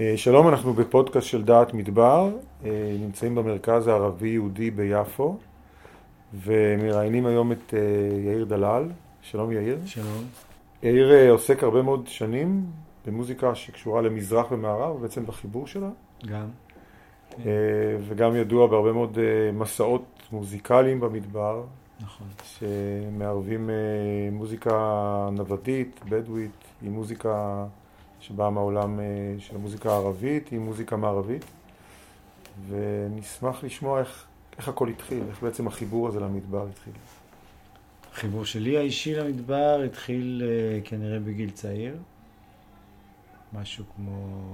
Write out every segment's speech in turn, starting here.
אה, שלום, אנחנו בפודקאסט של דעת מדבר, אה, נמצאים במרכז הערבי-יהודי ביפו, ומראיינים היום את אה, יאיר דלל. שלום יאיר. שלום. יאיר עוסק הרבה מאוד שנים במוזיקה שקשורה למזרח ומערב, בעצם בחיבור שלה. גם. וגם ידוע בהרבה מאוד מסעות מוזיקליים במדבר. נכון. שמערבים מוזיקה נוודית, בדואית, עם מוזיקה שבאה מהעולם אה, של המוזיקה הערבית, היא מוזיקה מערבית, ונשמח לשמוע איך, איך הכל התחיל, איך בעצם החיבור הזה למדבר התחיל. החיבור שלי האישי למדבר התחיל uh, כנראה בגיל צעיר, משהו כמו,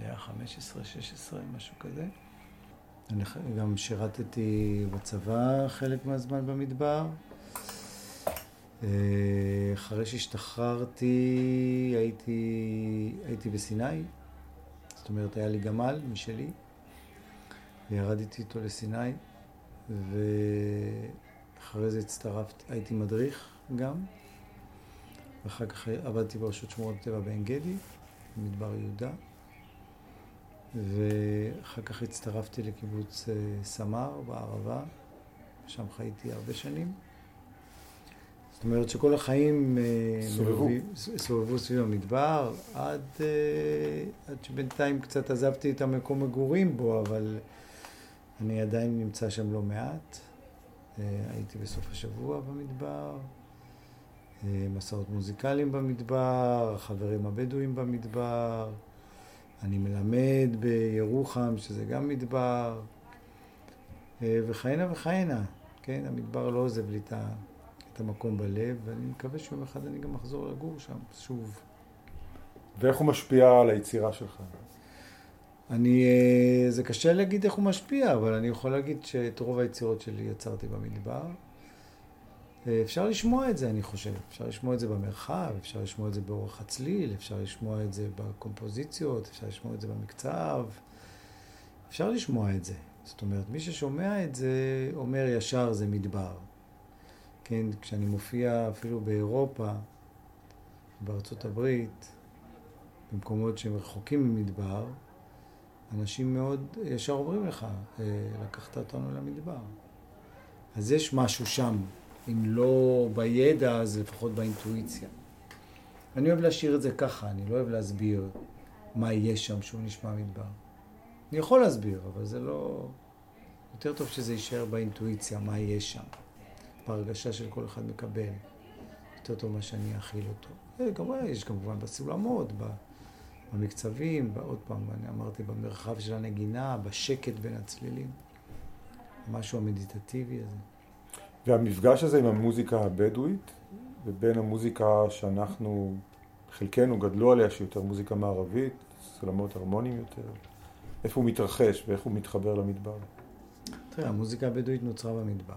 יודע, 15-16, משהו כזה. אני גם שירתתי בצבא חלק מהזמן במדבר. אה, אחרי שהשתחררתי הייתי, הייתי בסיני, זאת אומרת היה לי גמל משלי, וירדתי איתו לסיני, ואחרי זה הצטרפתי, הייתי מדריך גם, ואחר כך עבדתי ברשות שמורות הטבע בעין גדי, במדבר יהודה, ואחר כך הצטרפתי לקיבוץ אה, סמר בערבה, שם חייתי הרבה שנים. זאת אומרת שכל החיים אה, סובבו, סובבו סביב המדבר, עד, אה, עד שבינתיים קצת עזבתי את המקום מגורים בו, אבל אני עדיין נמצא שם לא מעט. אה, הייתי בסוף השבוע במדבר, מסעות מוזיקליים במדבר, החברים הבדואים במדבר, אני מלמד בירוחם, שזה גם מדבר, וכהנה וכהנה, כן? המדבר לא עוזב לי את ה... את המקום בלב, ואני מקווה שיום אחד אני גם אחזור לגור שם שוב. ואיך הוא משפיע על היצירה שלך? אני, אה, זה קשה להגיד איך הוא משפיע, אבל אני יכול להגיד שאת רוב היצירות שלי יצרתי במדבר. אה, אפשר לשמוע את זה, אני חושב. אפשר לשמוע את זה במרחב, אפשר לשמוע את זה באורך הצליל, אפשר לשמוע את זה בקומפוזיציות, אפשר לשמוע את זה במקצב. אפשר לשמוע את זה. זאת אומרת, מי ששומע את זה אומר ישר זה מדבר. כן, כשאני מופיע אפילו באירופה, בארצות הברית, במקומות שהם רחוקים ממדבר, אנשים מאוד ישר אומרים לך, אה, לקחת אותנו למדבר. אז יש משהו שם, אם לא בידע, אז לפחות באינטואיציה. אני אוהב להשאיר את זה ככה, אני לא אוהב להסביר מה יש שם שהוא נשמע מדבר. אני יכול להסביר, אבל זה לא... יותר טוב שזה יישאר באינטואיציה, מה יש שם. בהרגשה של כל אחד מקבל. יותר טוב מה שאני אכיל אותו. וכמובן, יש כמובן בסולמות, במקצבים, עוד פעם, אני אמרתי, במרחב של הנגינה, בשקט בין הצלילים. המשהו המדיטטיבי הזה. והמפגש הזה עם המוזיקה הבדואית, ובין המוזיקה שאנחנו, חלקנו גדלו עליה, שהיא יותר מוזיקה מערבית, סולמות הרמוניים יותר, איפה הוא מתרחש ואיך הוא מתחבר למדבר? תראה, המוזיקה הבדואית נוצרה במדבר.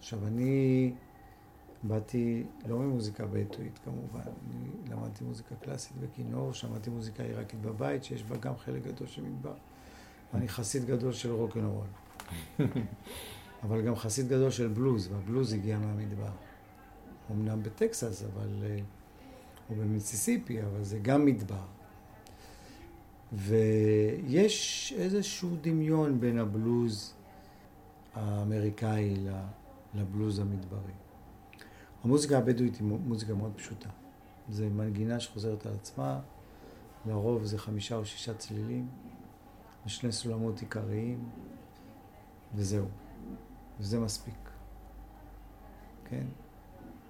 עכשיו, אני באתי לא ממוזיקה בדואית כמובן, אני למדתי מוזיקה קלאסית בכינור, שמעתי מוזיקה עיראקית בבית, שיש בה גם חלק גדול של מדבר. אני חסיד גדול של רוקנרול. אבל גם חסיד גדול של בלוז, והבלוז הגיע מהמדבר. אמנם בטקסס, אבל... אה, או במיסיסיפי, אבל זה גם מדבר. ויש איזשהו דמיון בין הבלוז האמריקאי לבלוז המדברי. המוזיקה הבדואית היא מוזיקה מאוד פשוטה. זו מנגינה שחוזרת על עצמה, לרוב זה חמישה או שישה צלילים, ושני סולמות עיקריים, וזהו. וזה מספיק. כן?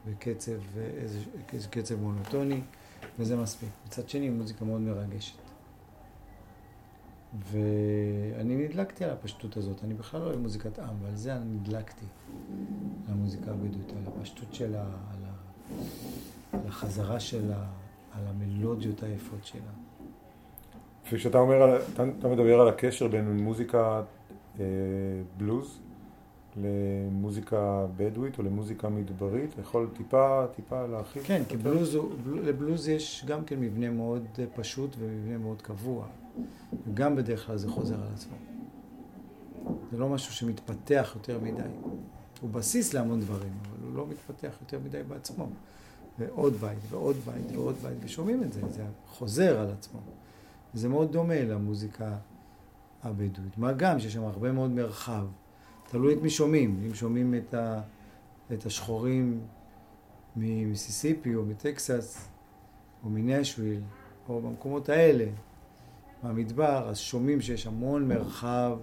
וקצב, איזה, איזה קצב מונוטוני, וזה מספיק. מצד שני, מוזיקה מאוד מרגשת. ואני נדלקתי על הפשטות הזאת. אני בכלל לא אוהב מוזיקת עם, ועל זה אני נדלקתי, למוזיקה הבדואית, על הפשטות שלה, על, ה... על החזרה שלה, על המלודיות היפות שלה. וכשאתה אומר, אתה, אתה מדבר על הקשר בין מוזיקה אה, בלוז למוזיקה בדואית או למוזיקה מדברית, יכול טיפה, טיפה להרחיב? כן, כי בלוז, לבלוז יש גם כן מבנה מאוד פשוט ומבנה מאוד קבוע. וגם בדרך כלל זה חוזר על עצמו. זה לא משהו שמתפתח יותר מדי. הוא בסיס להמון דברים, אבל הוא לא מתפתח יותר מדי בעצמו. ועוד בית, ועוד בית, ועוד בית, ושומעים את זה, זה חוזר על עצמו. זה מאוד דומה למוזיקה הבדואית. מה גם שיש שם הרבה מאוד מרחב. תלוי את מי שומעים. אם שומעים את, ה, את השחורים ממיסיסיפי או מטקסס או מנשוויל או במקומות האלה, מהמדבר, אז שומעים שיש המון מרחב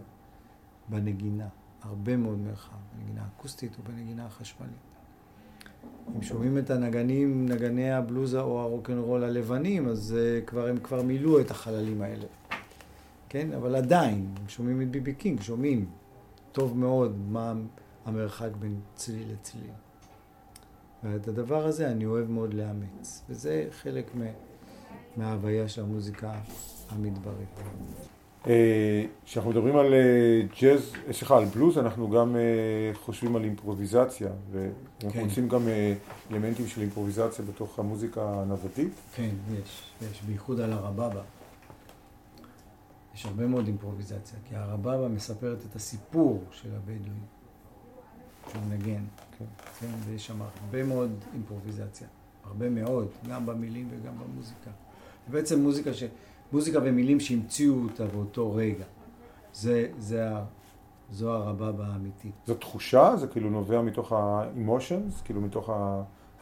בנגינה. הרבה מאוד מרחב, בנגינה אקוסטית או בנגינה החשמלית. אם שומעים את הנגנים, נגני הבלוזה או הרוקנרול הלבנים, אז uh, כבר, הם כבר מילאו את החללים האלה. כן? אבל עדיין, אם שומעים את ביבי קינג, שומעים טוב מאוד מה המרחק בין צליל לצליל. ואת הדבר הזה אני אוהב מאוד לאמץ, וזה חלק מההוויה של המוזיקה המדברית. אה, כשאנחנו מדברים על אה, ג'אז, אה, סליחה, על בלוז, אנחנו גם חושבים על אימפרוביזציה, ואנחנו כן. רוצים גם אלמנטים של אימפרוביזציה בתוך המוזיקה הנוודית. כן, יש, יש, בייחוד על הרבבה. יש הרבה מאוד אימפרוביזציה, כי הרבבה מספרת את הסיפור של הבדואים, שהוא מנגן. כן. כן, ויש שם הרבה מאוד אימפרוביזציה, הרבה מאוד, גם במילים וגם במוזיקה. בעצם מוזיקה ש... מוזיקה ומילים שהמציאו אותה באותו רגע. זה, זה ה... זו הרבבה האמיתית. זו תחושה? זה כאילו נובע מתוך ה-emotions? כאילו מתוך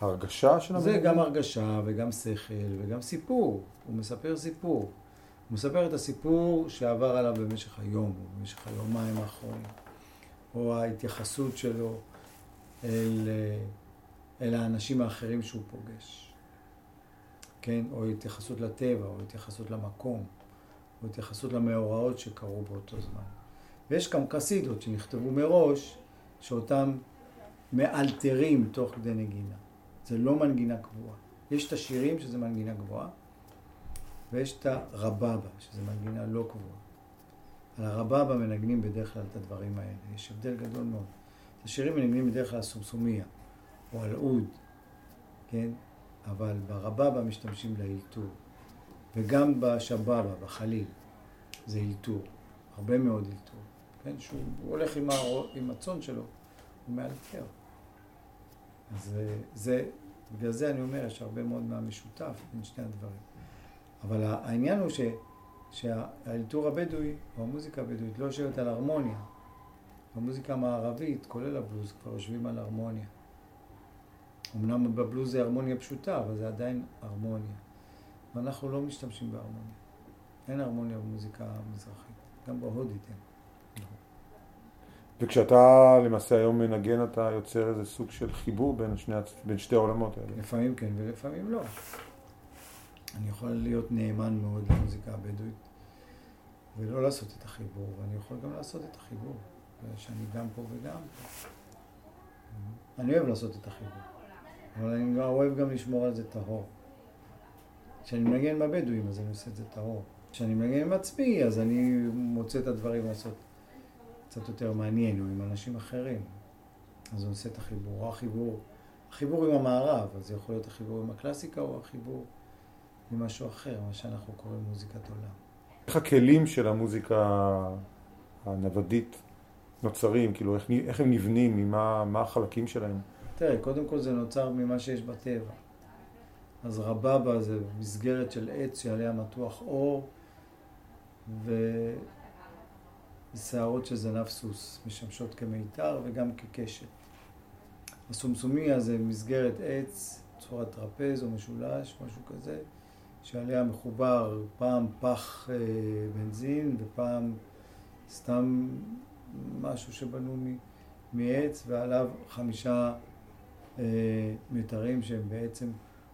ההרגשה של המילים? זה גם הרגשה וגם שכל וגם סיפור. הוא מספר סיפור. הוא מספר את הסיפור שעבר עליו במשך היום, או במשך היומיים האחרונים. או ההתייחסות שלו אל, אל האנשים האחרים שהוא פוגש. כן? או התייחסות לטבע, או התייחסות למקום, או התייחסות למאורעות שקרו באותו זמן. ויש גם קסידות שנכתבו מראש, שאותם מאלתרים תוך כדי נגינה. זה לא מנגינה קבועה. יש את השירים שזה מנגינה גבוהה, ויש את הרבבה, שזה מנגינה לא קבועה. על הרבבה מנגנים בדרך כלל את הדברים האלה. יש הבדל גדול מאוד. השירים מנגנים בדרך כלל על סומסומיה, או על אוד, כן? אבל ברבבה משתמשים לאלתור. וגם בשבבה, בחליל, זה אלתור. הרבה מאוד אלתור. כן? שהוא הולך עם, הר... עם הצאן שלו, הוא מאלתר. אז זה, בגלל זה אני אומר, יש הרבה מאוד מהמשותף בין שני הדברים. אבל העניין הוא ש, שהאלתור הבדואי, או המוזיקה הבדואית, לא יושבת על הרמוניה. המוזיקה המערבית, כולל הבלוז, כבר יושבים על הרמוניה. אמנם בבלוז זה הרמוניה פשוטה, אבל זה עדיין הרמוניה. ואנחנו לא משתמשים בהרמוניה. אין הרמוניה במוזיקה המזרחית, גם בהודית אין. וכשאתה למעשה היום מנגן, אתה יוצר איזה סוג של חיבור בין, שני, בין שתי העולמות האלה. לפעמים כן ולפעמים לא. אני יכול להיות נאמן מאוד למוזיקה הבדואית ולא לעשות את החיבור, ואני יכול גם לעשות את החיבור, שאני גם פה וגם פה. אני אוהב לעשות את החיבור. אבל אני אוהב גם לשמור על זה טהור. כשאני מנגן עם הבדואים, אז אני עושה את זה טהור. כשאני מנגן עם עצמי, אז אני מוצא את הדברים לעשות קצת יותר מעניין, או עם אנשים אחרים. אז אני עושה את החיבור, או החיבור, החיבור עם המערב, אז זה יכול להיות החיבור עם הקלאסיקה, או החיבור עם משהו אחר, מה שאנחנו קוראים מוזיקת עולם. איך הכלים של המוזיקה הנוודית נוצרים? כאילו, איך, איך הם נבנים? ממה, מה החלקים שלהם? תראה, קודם כל זה נוצר ממה שיש בטבע. אז רבבה זה מסגרת של עץ שעליה מתוח אור, ושערות של זנב סוס משמשות כמיתר וגם כקשת. הסומסומיה זה מסגרת עץ, צורת טרפז או משולש, משהו כזה, שעליה מחובר פעם פח אה, בנזין ופעם סתם משהו שבנו מעץ ועליו חמישה אה, מיתרים שהם בעצם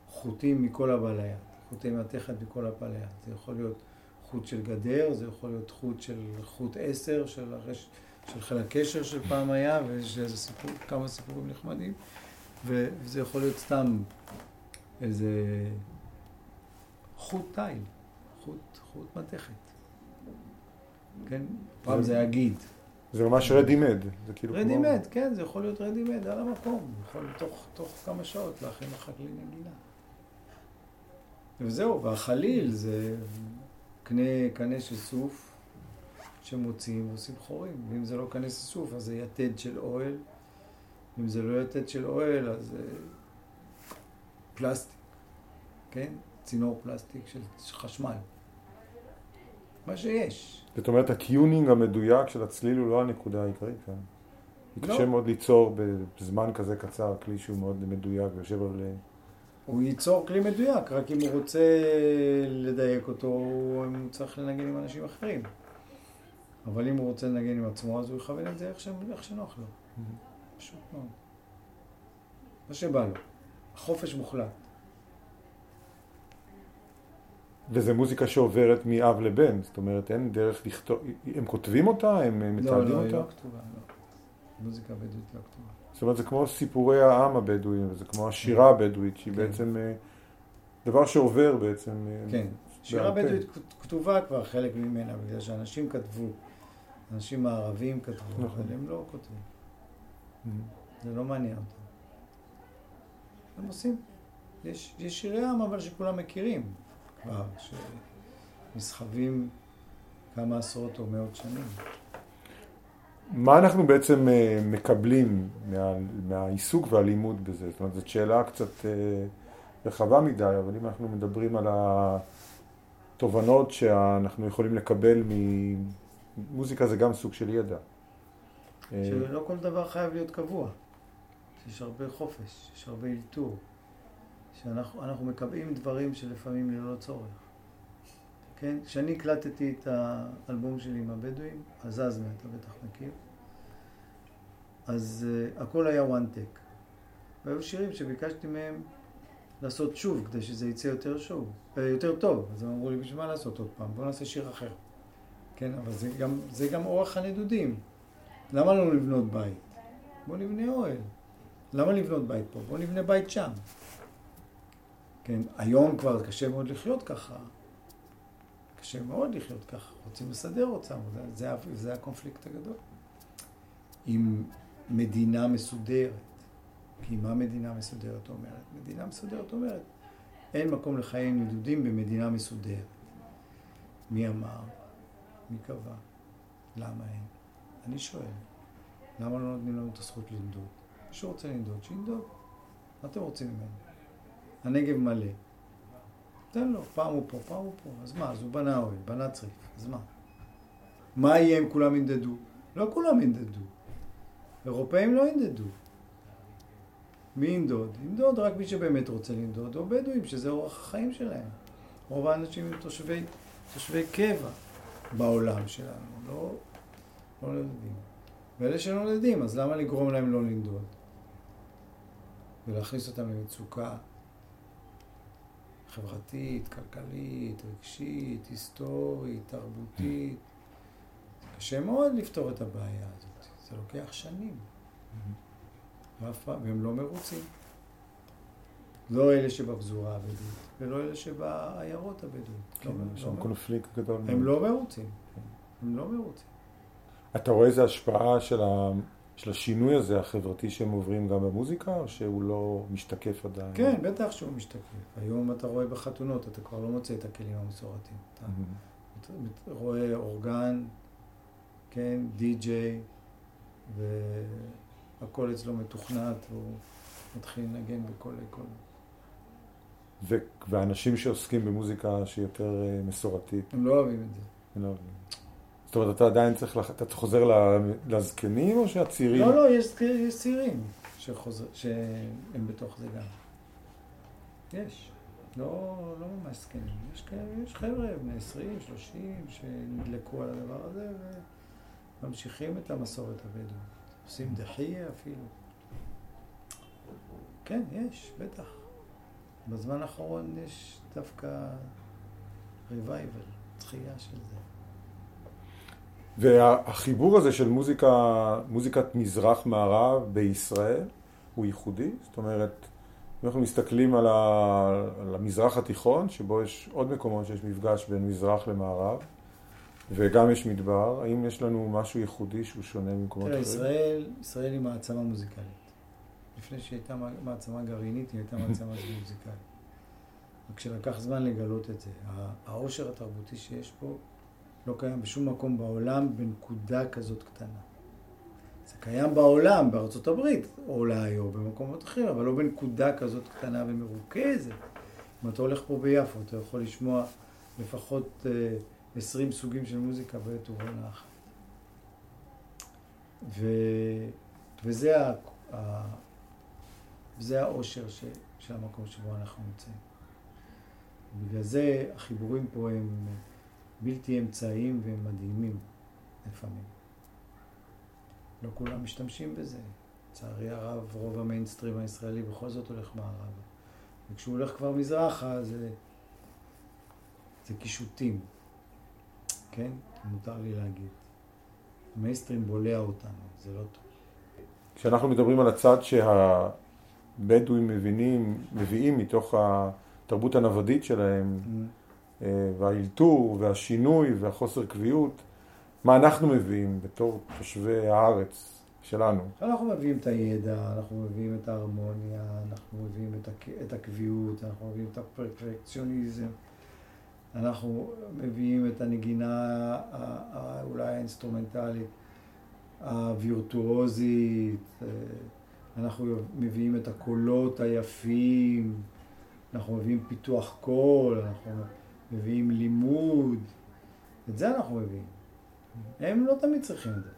חוטים מכל הבא ליד, חוטי מתכת מכל הבא ליד. זה יכול להיות חוט של גדר, זה יכול להיות חוט של חוט עשר, של, הרש, של חיל הקשר פעם היה, ויש איזה סיפור, כמה סיפורים נחמדים, וזה יכול להיות סתם איזה חוט תיל, חוט, חוט מתכת. כן? פעם זה היה גיד. זה ממש רדימד. זה כאילו רדימד, כמו... כן, זה יכול להיות רדימד על המקום. יכול תוך, תוך כמה שעות להכין כלי נגינה. וזהו, והחליל זה קנה, קנה של סוף שמוציאים ועושים חורים. ואם זה לא קנה של סוף, אז זה יתד של אוהל. אם זה לא יתד של אוהל, אז זה פלסטיק, כן? צינור פלסטיק של חשמל. מה שיש. זאת אומרת, ה tuning המדויק של הצליל הוא לא הנקודה העיקרית כאן. לא. קשה מאוד ליצור בזמן כזה קצר כלי שהוא מאוד מדויק ויושב על... הוא ייצור כלי מדויק, רק אם הוא רוצה לדייק אותו, הוא צריך לנגן עם אנשים אחרים. אבל אם הוא רוצה לנגן עם עצמו, אז הוא יכוון את זה איך, ש... איך שנוח לו. פשוט מאוד. מה שבא לו. חופש מוחלט. וזה מוזיקה שעוברת מאב לבן, זאת אומרת, אין דרך לכתוב, הם כותבים אותה? הם מתעדים אותה? לא, לא, היא לא כתובה, לא. מוזיקה בדואית לא כתובה. זאת אומרת, זה כמו סיפורי העם הבדואי, זה כמו השירה הבדואית, שהיא כן. בעצם אה, דבר שעובר בעצם. אה, כן. שירה. בדואית כתובה כבר חלק ממנה, בגלל שאנשים כתבו, אנשים מערבים כתבו, נכון. אבל הם לא כותבים. זה לא מעניין אותם. הם עושים. יש, יש שירי עם אבל שכולם מכירים כבר, שנסחבים כמה עשרות או מאות שנים. מה אנחנו בעצם אה, מקבלים מה, מהעיסוק והלימוד בזה? זאת אומרת, זאת שאלה קצת אה, רחבה מדי, אבל אם אנחנו מדברים על התובנות שאנחנו יכולים לקבל ממוזיקה, זה גם סוג של ידע. אה, שלא כל דבר חייב להיות קבוע. יש הרבה חופש, יש הרבה אלתור. שאנחנו אנחנו מקבעים דברים שלפעמים ללא צורך. כן? כשאני הקלטתי את האלבום שלי עם הבדואים, עזזנה, אתה בטח מכיר, אז uh, הכל היה one take. והיו שירים שביקשתי מהם לעשות שוב, כדי שזה יצא יותר שוב, אה, יותר טוב. אז הם אמרו לי, בשביל מה לעשות עוד פעם? בואו נעשה שיר אחר. כן, אבל זה גם, זה גם אורך הנדודים. למה לא לבנות בית? בואו נבנה אוהל. למה לבנות בית פה? בואו נבנה בית שם. כן, היום כבר קשה מאוד לחיות ככה. קשה מאוד לחיות ככה. רוצים לסדר אותם, זה, זה, זה הקונפליקט הגדול. עם מדינה מסודרת. כי מה מדינה מסודרת אומרת? מדינה מסודרת אומרת, אין מקום לחיי נדודים במדינה מסודרת. מי אמר? מי קבע? למה אין? אני שואל, למה לא נותנים לנו את הזכות לנדוד? מי שרוצה לנדוד, שינדוד. מה אתם רוצים ממנו? הנגב מלא. תן לו, פעם הוא פה, פעם הוא פה. אז מה? אז הוא בנה אוהל, בנה צריף. אז מה? מה יהיה אם כולם ינדדו? לא כולם ינדדו. אירופאים לא ינדדו. מי ינדוד? ינדוד רק מי שבאמת רוצה לנדוד, או בדואים, שזה אורח החיים שלהם. רוב האנשים הם תושבי, תושבי קבע בעולם שלנו, לא, לא נולדים. ואלה שנולדים, אז למה לגרום להם לא לנדוד? ולהכניס אותם למצוקה חברתית, כלכלית, רגשית, היסטורית, תרבותית. קשה מאוד לפתור את הבעיה הזאת. זה לוקח שנים. והם לא מרוצים. לא אלה שבפזורה הבדואית, ולא אלה שבעיירות הבדואית. כן, לא, יש לא, שם קונפליקט גדול. הם מאוד. לא מרוצים. הם לא מרוצים. אתה רואה איזה השפעה של. של השינוי הזה החברתי שהם עוברים גם במוזיקה, או שהוא לא משתקף עדיין? כן, בטח שהוא משתקף. היום אתה רואה בחתונות, אתה כבר לא מוצא את הכלים המסורתיים. אתה. אתה רואה אורגן, כן, די-ג'יי, והכל אצלו מתוכנת, והוא מתחיל לנגן בכל. ו... ואנשים שעוסקים במוזיקה שהיא יותר אה, מסורתית, הם לא אוהבים את זה. הם לא אוהבים. זאת אומרת, אתה עדיין צריך, לח... אתה חוזר לזקנים או שהצעירים? לא, לא, יש, יש צעירים שחוזר, שהם בתוך זה גם. יש. לא, לא ממש זקנים. יש, יש חבר'ה בני 20, 30, שנדלקו על הדבר הזה וממשיכים את המסורת הבדואית. עושים דחייה אפילו. כן, יש, בטח. בזמן האחרון יש דווקא revival, תחייה של זה. והחיבור הזה של מוזיקה, מוזיקת מזרח-מערב בישראל הוא ייחודי? זאת אומרת, אם אנחנו מסתכלים על, ה, על המזרח התיכון, שבו יש עוד מקומות שיש מפגש בין מזרח למערב, וגם יש מדבר, האם יש לנו משהו ייחודי שהוא שונה ממקומות תראה, אחרים? ישראל, ישראל היא מעצמה מוזיקלית. לפני שהיא הייתה מעצמה גרעינית, היא הייתה מעצמה מוזיקלית. רק שלקח זמן לגלות את זה. הע- העושר התרבותי שיש פה לא קיים בשום מקום בעולם בנקודה כזאת קטנה. זה קיים בעולם, בארצות הברית, אולי, או במקומות אחרים, אבל לא בנקודה כזאת קטנה ומרוכזת. אם אתה הולך פה ביפו, אתה יכול לשמוע לפחות אה, עשרים סוגים של מוזיקה בעת ובעונה אחת. ו... וזה ה... ה... זה האושר ש... של המקום שבו אנחנו נמצאים. בגלל זה החיבורים פה הם בלתי אמצעיים והם מדהימים לפעמים. לא כולם משתמשים בזה. לצערי הרב, רוב המיינסטרים הישראלי בכל זאת הולך מערבה. וכשהוא הולך כבר מזרחה, זה, זה קישוטים, כן? מותר לי להגיד. המיינסטרים בולע אותנו, זה לא טוב. כשאנחנו מדברים על הצד שהבדואים מבינים, מביאים מתוך התרבות הנוודית שלהם, mm-hmm. והאלתור והשינוי והחוסר קביעות, מה אנחנו מביאים בתור תושבי הארץ שלנו? אנחנו מביאים את הידע, אנחנו מביאים את ההרמוניה, אנחנו מביאים את. את הקביעות, אנחנו מביאים את הפרפקציוניזם, אנחנו מביאים את הנגינה אולי האינסטרומנטלית, הווירטואוזית, אנחנו מביאים את הקולות היפים, אנחנו מביאים פיתוח קול, אנחנו מביאים לימוד, את זה אנחנו מביאים. הם לא תמיד צריכים את זה.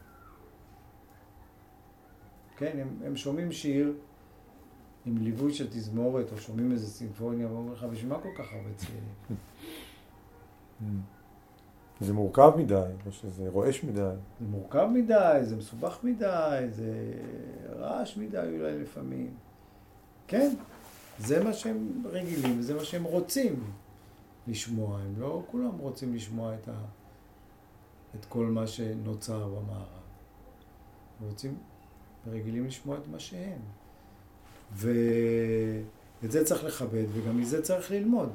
כן, הם, הם שומעים שיר עם ליווי של תזמורת, או שומעים איזה סימפוניה, ואומרים לך, בשביל מה כל כך הרבה צעירים? זה מורכב מדי, או שזה רועש מדי. זה מורכב מדי, זה מסובך מדי, זה רעש מדי אולי לפעמים. כן, זה מה שהם רגילים, וזה מה שהם רוצים לשמוע. הם לא כולם רוצים לשמוע את, ה, את כל מה שנוצר במערב. הם רוצים רגילים לשמוע את מה שהם. ואת זה צריך לכבד, וגם מזה צריך ללמוד.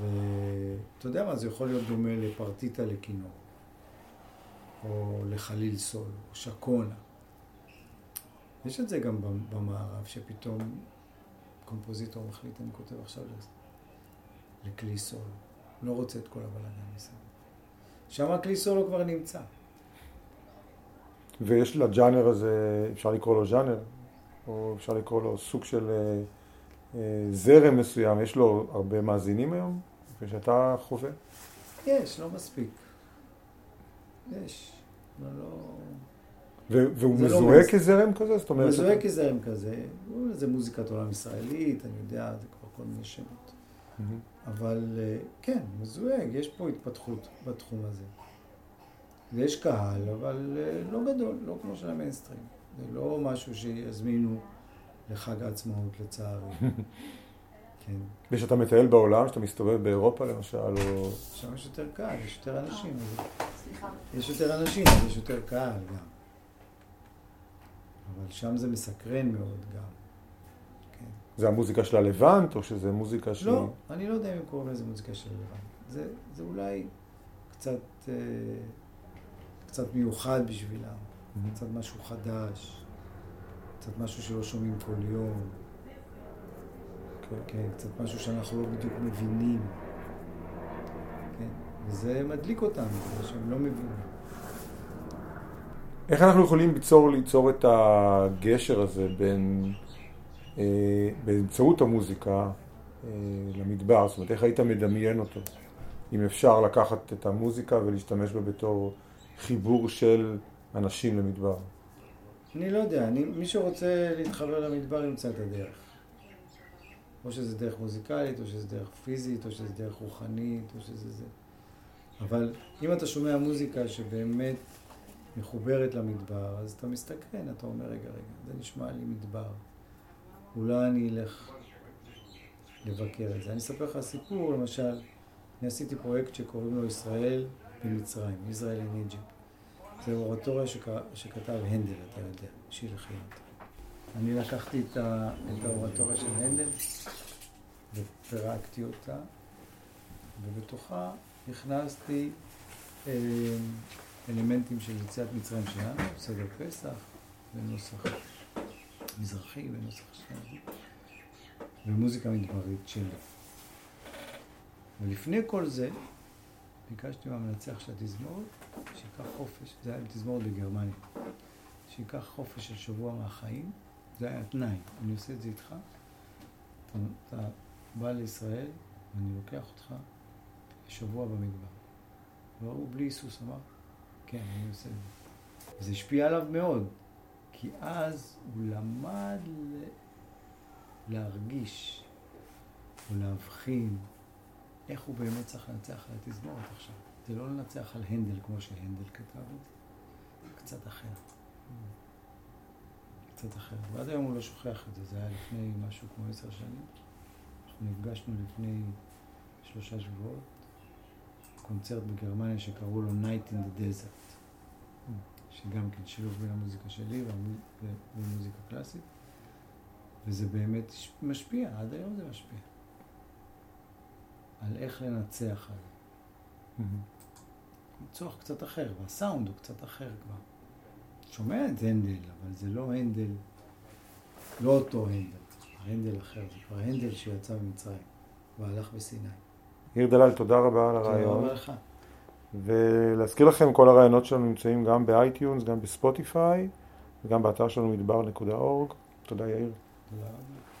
ואתה יודע מה, זה יכול להיות דומה לפרטיטה לכינור, או לחליל סול, או שקונה. יש את זה גם במערב, שפתאום קומפוזיטור מחליט, אני כותב עכשיו לכלי סול. לא רוצה את כל הבלאגן מסביב. שם הכלי סולו כבר נמצא. ויש לג'אנר הזה, אפשר לקרוא לו ז'אנר, או אפשר לקרוא לו סוג של אה, אה, זרם מסוים, יש לו הרבה מאזינים היום, ושאתה חווה? יש, לא מספיק. יש, אבל לא... והוא לא מזוהה לא כזרם כזה? זאת אומרת... מזוהה שאתה... כזרם כזה. זה מוזיקת עולם ישראלית, אני יודע, זה כבר כל מיני שמות. Mm-hmm. אבל אה, כן, מזוהה, יש פה התפתחות בתחום הזה. ויש קהל, אבל אה, לא גדול, לא כמו של המיינסטרים. זה לא משהו שיזמינו לחג העצמאות לצערי. כן. ושאתה מטייל בעולם, שאתה מסתובב באירופה למשל, או... שם יש יותר קהל, יש יותר אנשים. סליחה. יש יותר אנשים, אז יש יותר קהל גם. אבל שם זה מסקרן מאוד גם. זה המוזיקה של הלבנט, או שזה מוזיקה של... לא, אני לא יודע אם קוראים לזה מוזיקה של הלבנט. זה, זה אולי קצת... אה, קצת מיוחד בשבילם, mm-hmm. קצת משהו חדש, קצת משהו שלא שומעים כל יום, כן, כן, קצת משהו שאנחנו לא בדיוק מבינים, כן, וזה מדליק אותם, בגלל שהם לא מבינים. איך אנחנו יכולים ליצור, ליצור את הגשר הזה בין, באמצעות המוזיקה אה, למדבר? זאת אומרת, איך היית מדמיין אותו? אם אפשר לקחת את המוזיקה ולהשתמש בה בתור חיבור של אנשים למדבר? אני לא יודע, אני, מי שרוצה להתחבר למדבר ימצא את הדרך. או שזה דרך מוזיקלית, או שזה דרך פיזית, או שזה דרך רוחנית, או שזה זה. אבל אם אתה שומע מוזיקה שבאמת מחוברת למדבר, אז אתה מסתכן, אתה אומר, רגע, רגע, זה נשמע לי מדבר. אולי אני אלך לבקר את זה. אני אספר לך סיפור, למשל, אני עשיתי פרויקט שקוראים לו ישראל במצרים, ישראל in Egypt. זה אורטוריה שכ... שכתב הנדל, אתה יודע, שיר לחיות. אני לקחתי את, ה... את האורטוריה של הנדל ופירקתי אותה, ובתוכה הכנסתי אה, אלמנטים של יציאת מצרים שלנו, סדר פסח, בנוסח מזרחי, בנוסח שלנו, ומוזיקה מדברית שלי. ולפני כל זה, ביקשתי מהמנצח של התזמורת שייקח חופש, זה היה תזמורת בגרמניה, שייקח חופש של שבוע מהחיים, זה היה תנאי, אני עושה את זה איתך, אתה, אתה בא לישראל ואני לוקח אותך שבוע במדבר. והוא בלי היסוס אמר, כן, אני עושה את זה. זה השפיע עליו מאוד, כי אז הוא למד. להרגיש או להבחין איך הוא באמת צריך לנצח על התזמורת עכשיו. זה לא לנצח על הנדל כמו שהנדל כתב את זה, קצת אחר. קצת אחר. ועד היום הוא לא שוכח את זה, זה היה לפני משהו כמו עשר שנים. אנחנו נפגשנו לפני שלושה שבועות, קונצרט בגרמניה שקראו לו Night in the Desert, שגם כן שילוב בין המוזיקה שלי ומוזיקה קלאסית, וזה באמת משפיע, עד היום זה משפיע. על איך לנצח על זה. צורך קצת אחר, והסאונד הוא קצת אחר כבר. שומע את הנדל, אבל זה לא הנדל, לא אותו הנדל, הנדל אחר, זה כבר הנדל שיצא ממצרים והלך בסיני. יאיר דלל, תודה רבה על הרעיון. תודה רבה לך. ולהזכיר לכם, כל הראיונות שלנו נמצאים גם ב iTunes, גם ב Spotify, וגם באתר שלנו מדבר.org. תודה יאיר.